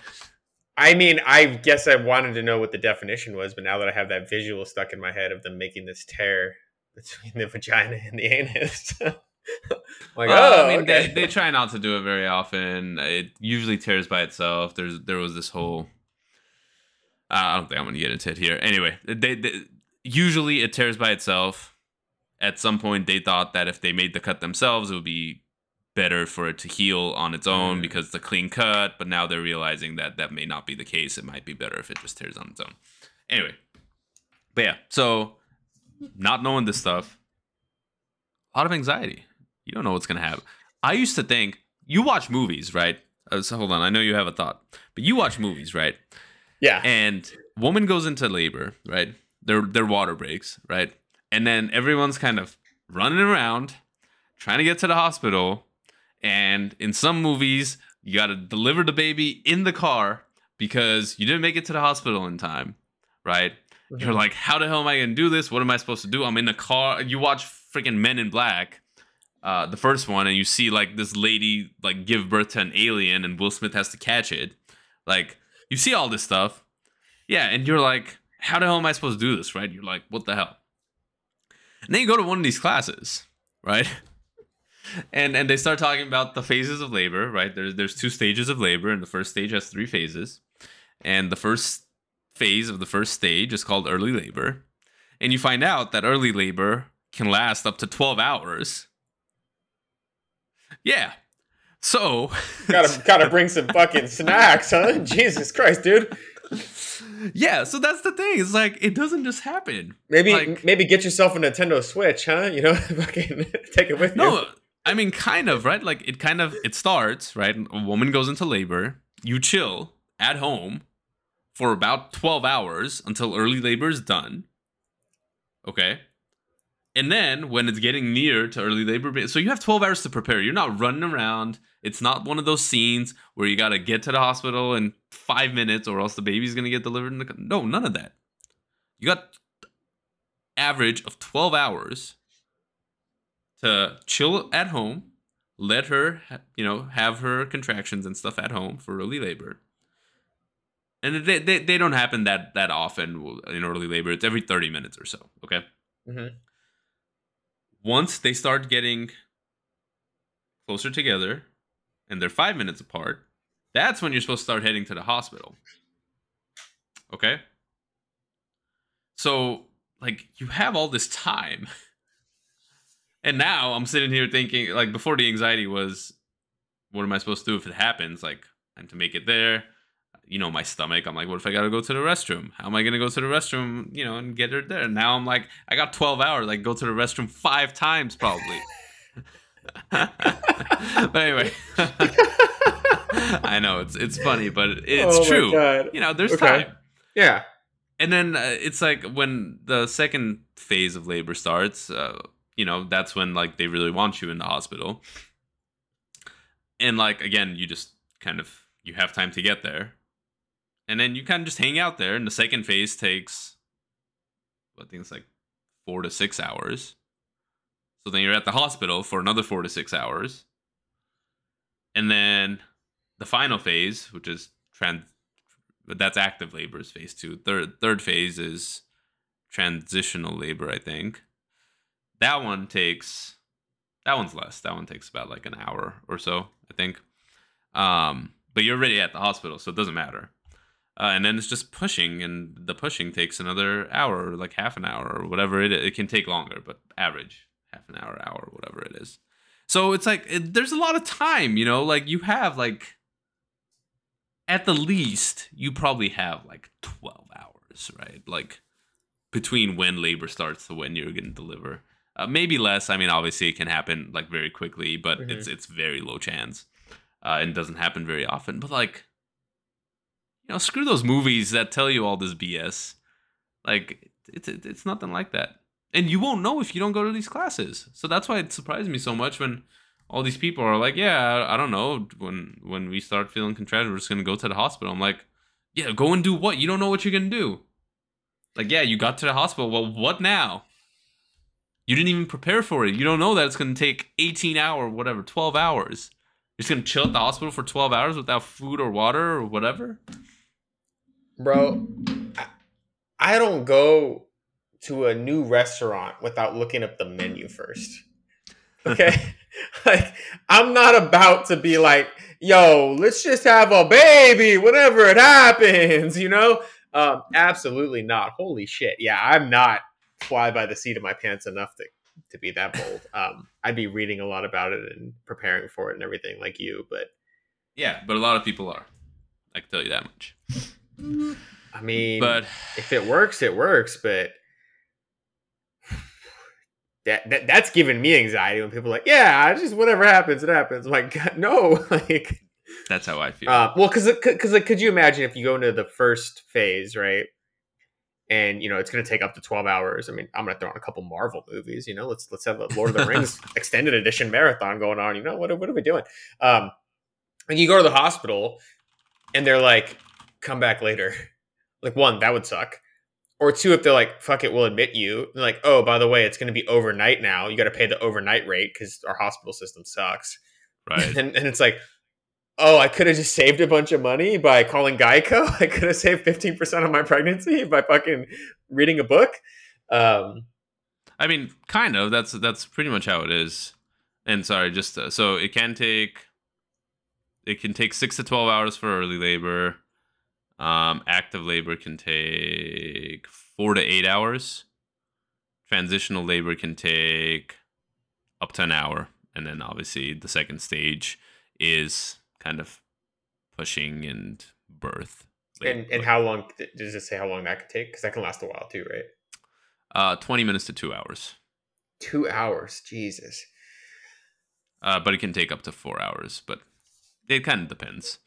I mean, I guess I wanted to know what the definition was, but now that I have that visual stuck in my head of them making this tear between the vagina and the anus. like, well, oh, I mean, okay. they, they try not to do it very often. It usually tears by itself. There's there was this whole. Uh, I don't think I'm gonna get into it here. Anyway, they, they usually it tears by itself. At some point, they thought that if they made the cut themselves, it would be better for it to heal on its own mm. because it's a clean cut. But now they're realizing that that may not be the case. It might be better if it just tears on its own. Anyway, but yeah, so not knowing this stuff, a lot of anxiety. You don't know what's gonna happen. I used to think you watch movies, right? Uh, so hold on, I know you have a thought, but you watch movies, right? Yeah. And woman goes into labor, right? Their their water breaks, right? And then everyone's kind of running around trying to get to the hospital. And in some movies, you got to deliver the baby in the car because you didn't make it to the hospital in time, right? Mm-hmm. You're like, how the hell am I gonna do this? What am I supposed to do? I'm in the car. You watch freaking Men in Black, uh, the first one, and you see like this lady like give birth to an alien, and Will Smith has to catch it. Like you see all this stuff, yeah, and you're like, how the hell am I supposed to do this? Right? You're like, what the hell? And then you go to one of these classes, right? and and they start talking about the phases of labor, right? There's there's two stages of labor, and the first stage has three phases. And the first phase of the first stage is called early labor. And you find out that early labor can last up to 12 hours. Yeah. So gotta gotta bring some fucking snacks, huh? Jesus Christ, dude. Yeah, so that's the thing. It's like it doesn't just happen. Maybe like, maybe get yourself a Nintendo Switch, huh? You know, fucking take it with no, you. No, I mean kind of, right? Like it kind of it starts, right? A woman goes into labor, you chill at home for about 12 hours until early labor is done. Okay. And then when it's getting near to early labor, so you have 12 hours to prepare. You're not running around. It's not one of those scenes where you got to get to the hospital in five minutes or else the baby's going to get delivered. In the, no, none of that. You got average of 12 hours to chill at home, let her, you know, have her contractions and stuff at home for early labor and they, they, they don't happen that that often in early labor. It's every thirty minutes or so. Okay. Mm-hmm. Once they start getting closer together, and they're five minutes apart, that's when you're supposed to start heading to the hospital. Okay. So like you have all this time. And now I'm sitting here thinking, like, before the anxiety was, what am I supposed to do if it happens? Like, and to make it there, you know my stomach i'm like what if i gotta go to the restroom how am i gonna go to the restroom you know and get her there now i'm like i got 12 hours like go to the restroom five times probably but anyway i know it's it's funny but it's oh true you know there's okay. time yeah and then uh, it's like when the second phase of labor starts uh, you know that's when like they really want you in the hospital and like again you just kind of you have time to get there and then you kind of just hang out there. And the second phase takes, I think it's like four to six hours. So then you're at the hospital for another four to six hours. And then the final phase, which is trans, that's active labor is phase two. Third third phase is transitional labor, I think. That one takes that one's less. That one takes about like an hour or so, I think. Um, but you're already at the hospital, so it doesn't matter uh, and then it's just pushing, and the pushing takes another hour, or like half an hour, or whatever it. Is. It can take longer, but average half an hour, hour, whatever it is. So it's like it, there's a lot of time, you know. Like you have like at the least you probably have like 12 hours, right? Like between when labor starts to when you're going to deliver. Uh, maybe less. I mean, obviously it can happen like very quickly, but mm-hmm. it's it's very low chance, uh, and doesn't happen very often. But like you know, screw those movies that tell you all this BS. Like it's it's nothing like that, and you won't know if you don't go to these classes. So that's why it surprised me so much when all these people are like, yeah, I don't know. When when we start feeling contracted, we're just gonna go to the hospital. I'm like, yeah, go and do what? You don't know what you're gonna do. Like, yeah, you got to the hospital. Well, what now? You didn't even prepare for it. You don't know that it's gonna take 18 hour, whatever, 12 hours. You're just gonna chill at the hospital for 12 hours without food or water or whatever. Bro, I, I don't go to a new restaurant without looking up the menu first. Okay? like I'm not about to be like, yo, let's just have a baby whenever it happens, you know? Um, absolutely not. Holy shit. Yeah, I'm not fly by the seat of my pants enough to to be that bold. Um, I'd be reading a lot about it and preparing for it and everything like you, but yeah, but a lot of people are. I can tell you that much. I mean, But if it works, it works, but that, that that's giving me anxiety when people are like, yeah, just whatever happens, it happens. I'm like, God, no, like, that's how I feel. uh, well, because because like, could you imagine if you go into the first phase, right? And you know it's going to take up to twelve hours. I mean, I'm going to throw on a couple Marvel movies. You know, let's let's have a Lord of the Rings extended edition marathon going on. You know, what are- what are we doing? Um, and you go to the hospital, and they're like, come back later. Like one, that would suck. Or two, if they're like, fuck it, we'll admit you. They're like, oh, by the way, it's going to be overnight now. You got to pay the overnight rate because our hospital system sucks. right. And, and it's like, oh, I could have just saved a bunch of money by calling Geico. I could have saved 15% of my pregnancy by fucking reading a book. Um, I mean, kind of. That's that's pretty much how it is. And sorry, just uh, so it can take it can take six to twelve hours for early labor. Um, active labor can take four to eight hours. Transitional labor can take up to an hour, and then obviously the second stage is kind of pushing and birth. and, and how long does it say how long that could take? Because that can last a while too, right? Uh, twenty minutes to two hours. Two hours. Jesus. Uh, but it can take up to four hours. But it kind of depends.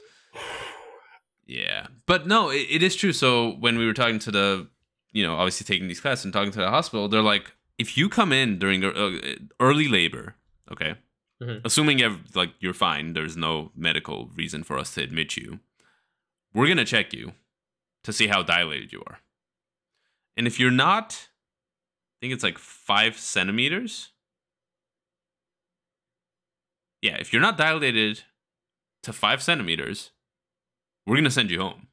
Yeah, but no, it, it is true. So when we were talking to the, you know, obviously taking these classes and talking to the hospital, they're like, if you come in during uh, early labor, okay, Mhm. assuming like you're fine, there's no medical reason for us to admit you. We're gonna check you to see how dilated you are, and if you're not, I think it's like five centimeters. Yeah, if you're not dilated to five centimeters, we're gonna send you home.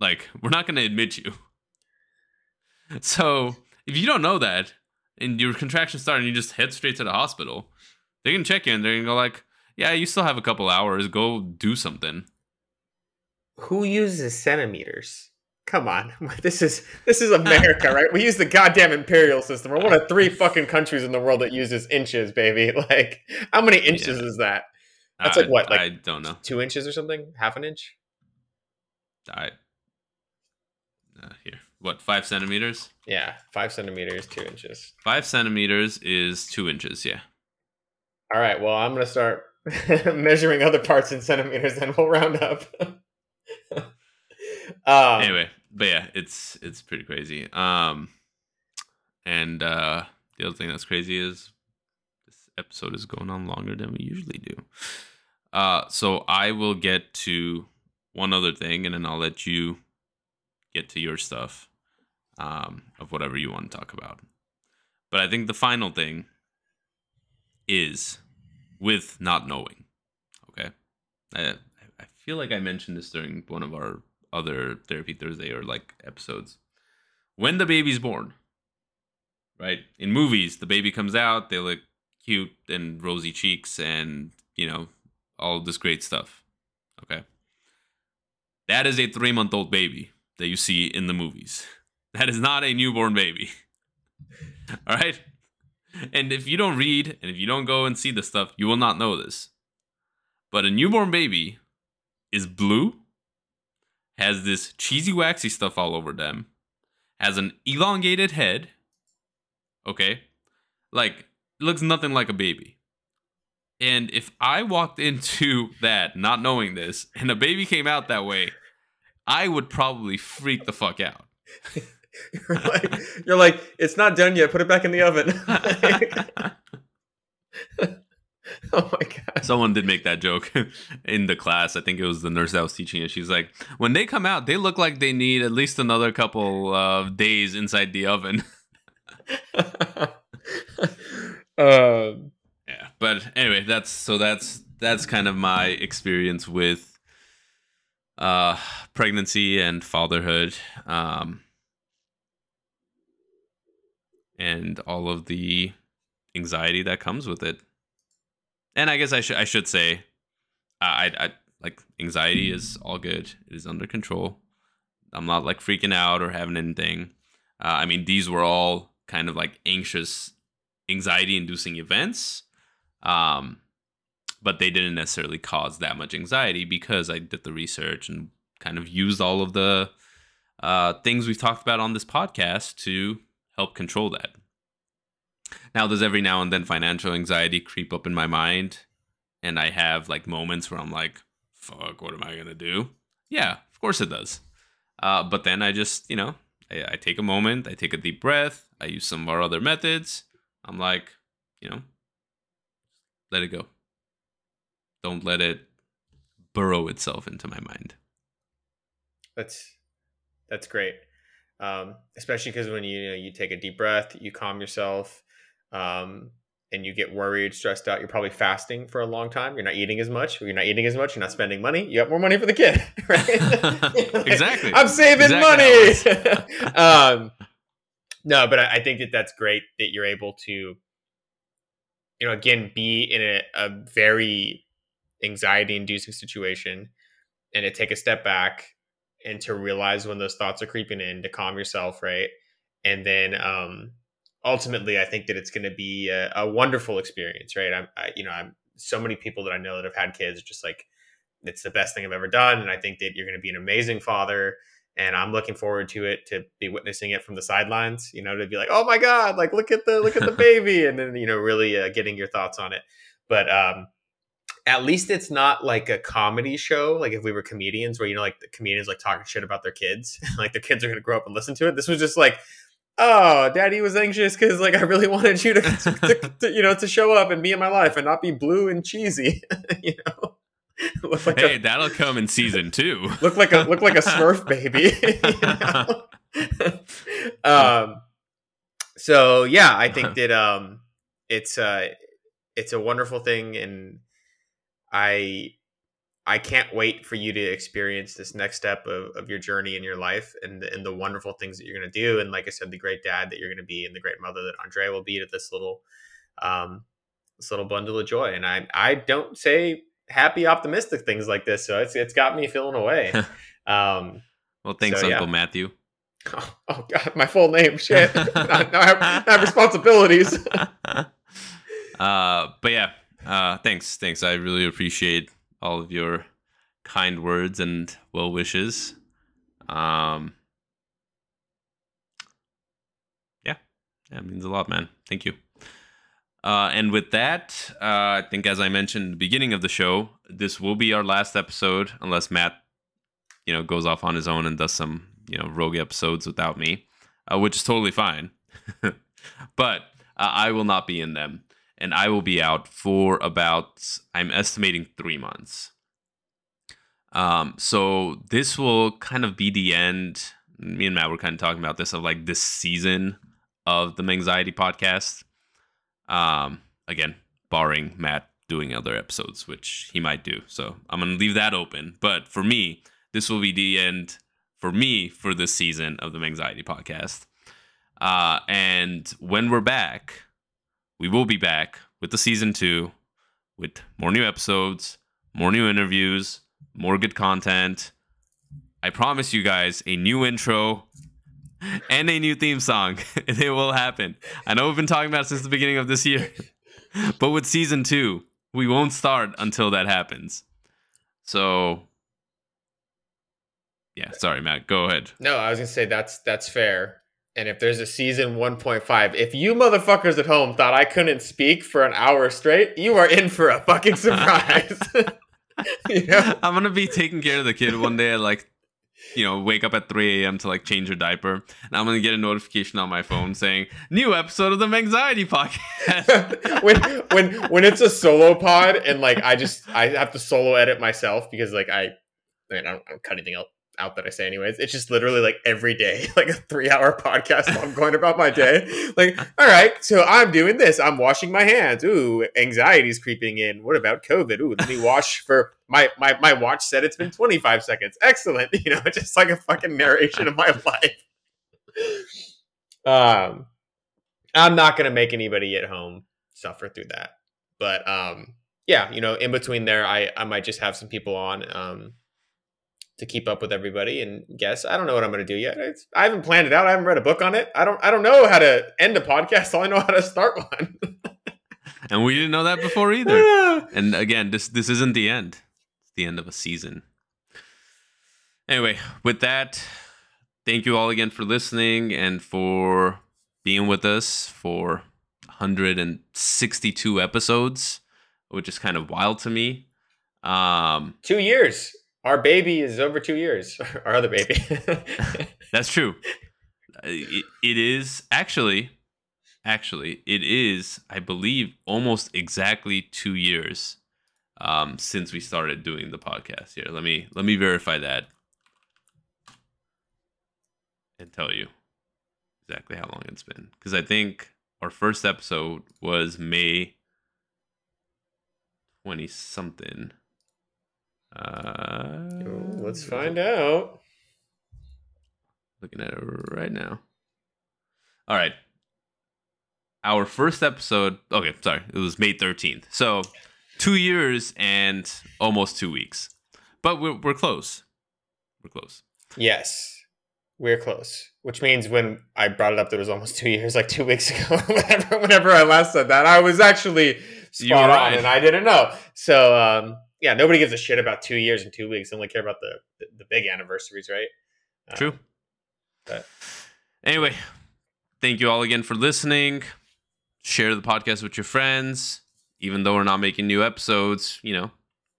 Like, we're not gonna admit you. So if you don't know that and your contractions start and you just head straight to the hospital, they can check you and they're gonna go like, Yeah, you still have a couple hours, go do something. Who uses centimeters? Come on, this is this is America, right? We use the goddamn imperial system. We're one of three fucking countries in the world that uses inches, baby. Like, how many inches Yeah. is that? That's like what, like- I don't know. Two inches or something? Half an inch? I uh, here. What, five centimeters? Yeah, five centimeters, two inches. Five centimeters is two inches, yeah. All right. Well, I'm gonna start measuring other parts in centimeters, then we'll round up. um, anyway, but yeah, it's it's pretty crazy. Um, and uh, the other thing that's crazy is this episode is going on longer than we usually do. Uh, so I will get to one other thing, and then I'll let you get to your stuff um, of whatever you want to talk about. But I think the final thing is with not knowing. Okay, I I feel like I mentioned this during one of our other therapy Thursday or like episodes. When the baby's born, right? In movies, the baby comes out, they look cute and rosy cheeks and, you know, all this great stuff. Okay. That is a three month old baby that you see in the movies. That is not a newborn baby. all right. And if you don't read and if you don't go and see the stuff, you will not know this. But a newborn baby is blue, has this cheesy, waxy stuff all over them, has an elongated head. Okay. Like, looks nothing like a baby. And if I walked into that not knowing this and a baby came out that way, I would probably freak the fuck out. you're, like, you're like, it's not done yet. Put it back in the oven. oh my god. Someone did make that joke in the class. I think it was the nurse that was teaching it. She's like, when they come out, they look like they need at least another couple of days inside the oven. um, but anyway, that's so that's that's kind of my experience with uh pregnancy and fatherhood. Um and all of the anxiety that comes with it. And I guess I should I should say, I, I, like anxiety is all good. It is under control. I'm not like freaking out or having anything. Uh, I mean, these were all kind of like anxious, anxiety-inducing events, um, but they didn't necessarily cause that much anxiety because I did the research and kind of used all of the uh, things we've talked about on this podcast to help control that. Now, does every now and then financial anxiety creep up in my mind? And I have like moments where I'm like, fuck, what am I going to do? Yeah, of course it does. Uh, but then I just, you know, I, I take a moment, I take a deep breath, I use some of our other methods. I'm like, you know, let it go. Don't let it burrow itself into my mind. That's that's great um, especially because when you, you, know, you take a deep breath, you calm yourself, um, and you get worried, stressed out. You're probably fasting for a long time. You're not eating as much. You're not eating as much. You're not spending money. You have more money for the kid, right? exactly. I'm saving exactly money. um, no, but I, I, think that that's great that you're able to, you know, again, be in a, a very anxiety-inducing situation, and to take a step back and to realize when those thoughts are creeping in to calm yourself right? And then um ultimately i think that it's going to be a, a, wonderful experience right? I'm I, you know i'm so many people that i know that have had kids just like it's the best thing i've ever done and i think that you're going to be an amazing father and i'm looking forward to it to be witnessing it from the sidelines you know to be like oh my god like look at the look at the baby and then you know really uh, getting your thoughts on it but um at least it's not like a comedy show. Like if we were comedians, where you know, like the comedians like talking shit about their kids, like their kids are gonna grow up and listen to it. This was just like, oh, daddy was anxious because like I really wanted you to, to, to, you know, to show up and be in my life and not be blue and cheesy, you know. Like hey, a, that'll come in season two. look like a look like a Smurf baby. um. So yeah, I think that um, it's uh, it's a wonderful thing and I I can't wait for you to experience this next step of, of your journey in your life and the, and the wonderful things that you're going to do. And like I said, the great dad that you're going to be and the great mother that Andrea will be to this little, um, this little bundle of joy. And I, I don't say happy, optimistic things like this. So it's, it's got me feeling away. Um, well, thanks, so, Uncle yeah. Matthew. Oh, oh, God, my full name. Shit. now, now, I have, I have responsibilities. uh, but yeah, uh, thanks, thanks. I really appreciate all of your kind words and well wishes. Um, yeah, that means a lot, man. Thank you. Uh, and with that, uh, I think as I mentioned at the beginning of the show, this will be our last episode, unless Matt, you know, goes off on his own and does some, you know, rogue episodes without me, uh, which is totally fine. but uh, I will not be in them and I will be out for about, I'm estimating three months. Um, so this will kind of be the end. Me and Matt were kind of talking about this of like this season of the Manxiety podcast. Um, again, barring Matt doing other episodes, which he might do. So I'm gonna leave that open. But for me, this will be the end for me for this season of the Manxiety podcast. Uh, and when we're back, we will be back with the season two with more new episodes, more new interviews, more good content. I promise you guys a new intro and a new theme song. it will happen. I know we've been talking about it since the beginning of this year, but with season two, we won't start until that happens. So, yeah, sorry, Matt. Go ahead. No, I was gonna say that's that's fair and if there's a season 1.5, if you motherfuckers at home thought I couldn't speak for an hour straight, you are in for a fucking surprise. you know? I'm gonna be taking care of the kid one day at like you know, wake up at 3 a.m. to like change your diaper, and I'm gonna get a notification on my phone saying new episode of the Manxiety Podcast. when when when it's a solo pod and like I just I have to solo edit myself because like I, I mean I don't, I don't cut anything out out that I say anyways. It's just literally like every day, like a three hour podcast. while I'm going about my day. Like, all right, so I'm doing this. I'm washing my hands. Ooh, anxiety's creeping in. What about COVID? Ooh, let me wash for my my my watch said it's been 25 seconds. Excellent. You know, just like a fucking narration of my life. Um, I'm not gonna make anybody at home suffer through that, but um, yeah, you know, in between there, I I might just have some people on um to keep up with everybody and guess. I don't know what I'm going to do yet. It's, I haven't planned it out. I haven't read a book on it. I don't. I don't know how to end a podcast. All I know how to start one. and we didn't know that before either. and again, this this isn't the end. It's the end of a season. Anyway, with that, thank you all again for listening and for being with us for 162 episodes, which is kind of wild to me. Um, Two years. Our baby is over two years. Our other baby. That's true. It, it is actually, actually, it is, I believe, almost exactly two years um, since we started doing the podcast. Here, let me let me verify that and tell you exactly how long it's been. Because I think our first episode was May twenty something. Uh, let's find out. Looking at it right now. All right. Our first episode, okay, sorry, it was May 13th. So two years and almost two weeks. But we're, we're close. We're close. Yes, we're close. Which means when I brought it up, there was almost two years, like two weeks ago. whenever, whenever I last said that, I was actually spot right. on, and I didn't know. So um, yeah, nobody gives a shit about two years and two weeks. They only care about the the, the big anniversaries, right? True. Um, but anyway, thank you all again for listening. Share the podcast with your friends. Even though we're not making new episodes, you know,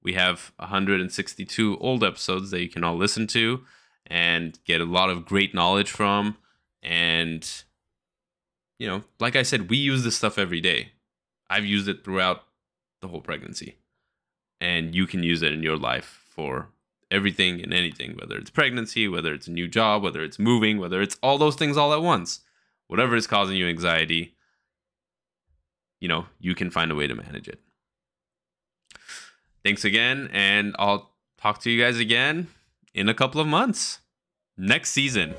we have 162 old episodes that you can all listen to and get a lot of great knowledge from. And, you know, like I said, we use this stuff every day. I've used it throughout the whole pregnancy and you can use it in your life for everything and anything, whether it's pregnancy, whether it's a new job, whether it's moving, whether it's all those things all at once. Whatever is causing you anxiety, you know, you can find a way to manage it. Thanks again, and I'll talk to you guys again in a couple of months. Next season.